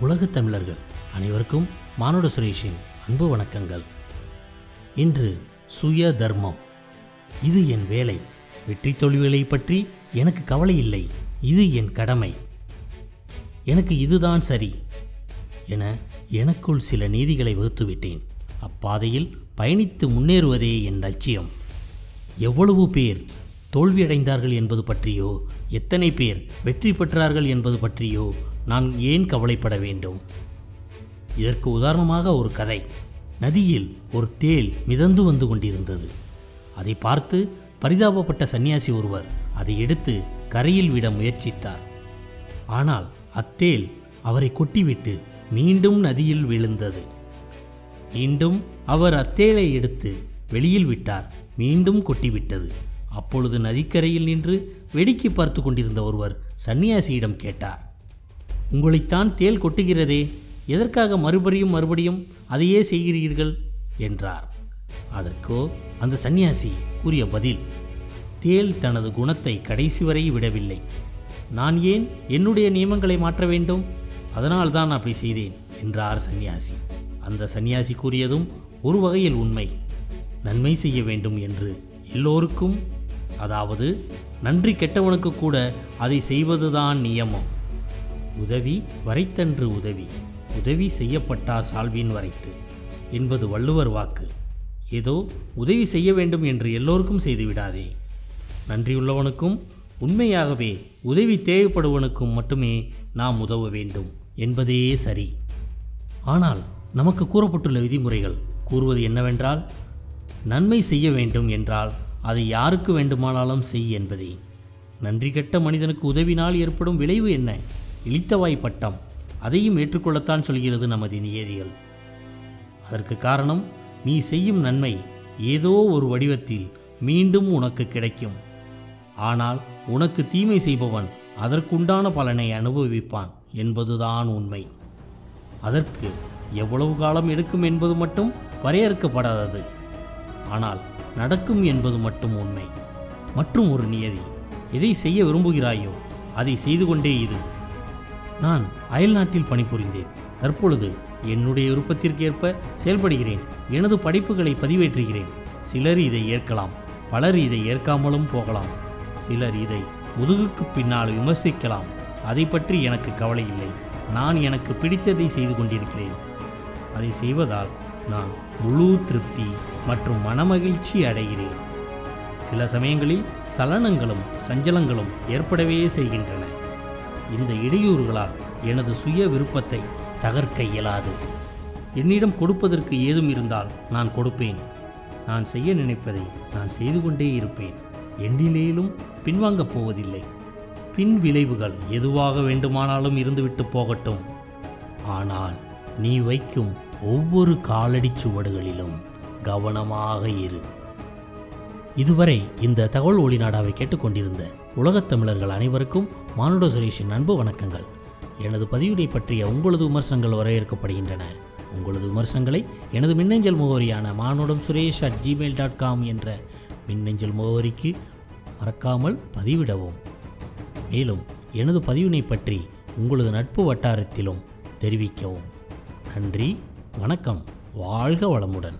உலகத் தமிழர்கள் அனைவருக்கும் மானுட சுரேஷின் அன்பு வணக்கங்கள். இன்று சுய தர்மம் இது என் வேலை. வெற்றி தோல்விகளை பற்றி எனக்கு கவலை இல்லை. இது என் கடமை. எனக்கு இதுதான் சரி என எனக்குள் சில நீதிகளை வகுத்துவிட்டேன். அப்பாதையில் பயணித்து முன்னேறுவதே என் லட்சியம். எவ்வளவு பேர் தோல்வியடைந்தார்கள் என்பது பற்றியோ எத்தனை பேர் வெற்றி பெற்றார்கள் என்பது பற்றியோ நான் ஏன் கவலைப்பட வேண்டும்? இதற்கு உதாரணமாக ஒரு கதை. நதியில் ஒரு தேள் மிதந்து வந்து கொண்டிருந்தது. அதை பார்த்து பரிதாபப்பட்ட சன்னியாசி ஒருவர் அதை எடுத்து கரையில் விட முயற்சித்தார். ஆனால் அத்தேள் அவரை கொட்டிவிட்டு மீண்டும் நதியில் விழுந்தது. மீண்டும் அவர் அத்தேலை எடுத்து வெளியில் விட்டார். மீண்டும் கொட்டிவிட்டது. அப்பொழுது நதிக்கரையில் நின்று வேடிக்கை பார்த்து கொண்டிருந்த ஒருவர் சன்னியாசியிடம் கேட்டார். உங்களைத்தான் தேள் கொட்டுகிறதே. எதற்காக மறுபடியும் மறுபடியும் அதையே செய்கிறீர்கள்? என்றார். அதற்கோ அந்த சன்னியாசி கூறிய பதில் தேள் தனது குணத்தை கடைசி வரை விடவில்லை. நான் ஏன் என்னுடைய நியமங்களை மாற்ற வேண்டும்? அதனால் தான் அப்படி செய்தேன் என்றார் சன்னியாசி அந்த சன்னியாசி கூறியதும் ஒரு வகையில் உண்மை. நன்மை செய்ய வேண்டும் என்று எல்லோருக்கும் அதாவது நன்றி கெட்டவனுக்கு கூட அதை செய்வதுதான் நியமம். உதவி வரைத்தன்று உதவி உதவி செய்யப்பட்டார் சால்வின் வரைத்து என்பது வள்ளுவர் வாக்கு. ஏதோ உதவி செய்ய வேண்டும் என்று எல்லோருக்கும் செய்துவிடாதே நன்றியுள்ளவனுக்கும் உண்மையாகவே உதவி தேவைப்படுவனுக்கும் மட்டுமே நாம் உதவ வேண்டும் என்பதே சரி. ஆனால் நமக்கு கூறப்பட்டுள்ள விதிமுறைகள் கூறுவது என்னவென்றால் நன்மை செய்ய வேண்டும் என்றால் அதை யாருக்கு வேண்டுமானாலும் செய் என்பதே. நன்றி கெட்ட மனிதனுக்கு உதவினால் ஏற்படும் விளைவு என்ன? இழித்தவாய் பட்டம். அதையும் ஏற்றுக்கொள்ளத்தான் சொல்கிறது நமது நியதிகள். அதற்கு காரணம் நீ செய்யும் நன்மை ஏதோ ஒரு வடிவத்தில் மீண்டும் உனக்கு கிடைக்கும். ஆனால் உனக்கு தீமை செய்பவன் அதற்குண்டான பலனை அனுபவிப்பான் என்பதுதான் உண்மை. அதற்கு எவ்வளவு காலம் எடுக்கும் என்பது மட்டும் வரையறுக்கப்படாதது ஆனால் நடக்கும் என்பது மட்டும் உண்மை. மற்றும் ஒரு நியதி எதை செய்ய விரும்புகிறாயோ அதை செய்து கொண்டே இரு. நான் அயல்நாட்டில் பணிபுரிந்தேன். தற்பொழுது என்னுடைய விருப்பத்திற்கேற்ப செயல்படுகிறேன். எனது படைப்புகளை பதிவேற்றுகிறேன். சிலர் இதை ஏற்கலாம் பலர் இதை ஏற்காமலும் போகலாம். சிலர் இதை முதுகுக்கு பின்னால் விமர்சிக்கலாம். அதை பற்றி எனக்கு கவலை இல்லை. நான் எனக்கு பிடித்ததை செய்து கொண்டிருக்கிறேன். அதை செய்வதால் நான் முழு திருப்தி மற்றும் மனமகிழ்ச்சி அடைகிறேன். சில சமயங்களில் சலனங்களும் சஞ்சலங்களும் ஏற்படவே செய்கின்றன. இந்த இடையூறுகளால் எனது சுய விருப்பத்தை தகர்க்க இயலாது. என்னிடம் கொடுப்பதற்கு ஏதும் இருந்தால் நான் கொடுப்பேன். நான் செய்ய நினைப்பதை நான் செய்து கொண்டே இருப்பேன். எண்ணிலேயிலும் பின்வாங்கப் போவதில்லை. பின் விளைவுகள் எதுவாக வேண்டுமானாலும் இருந்துவிட்டு போகட்டும். ஆனால் நீ வைக்கும் ஒவ்வொரு காலடிச் சுவடுகளிலும் கவனமாக இரு. இதுவரை இந்த தகவல் ஒளிநாடாவை கேட்டுக்கொண்டிருந்த உலகத் தமிழர்கள் அனைவருக்கும் மானுட சுரேஷின் அன்பு வணக்கங்கள். எனது பதிவினை பற்றிய உங்களது விமர்சனங்கள் வரவேற்கப்படுகின்றன. உங்களது விமர்சனங்களை எனது மின்னஞ்சல் முகவரியான Manudam Suresh at Gmail dot com என்ற மின்னஞ்சல் முகவரிக்கு மறக்காமல் பதிவிடவும். மேலும் எனது பதிவினை பற்றி உங்களது நட்பு வட்டாரத்திலும் தெரிவிக்கவும். நன்றி வணக்கம் வாழ்க வளமுடன்.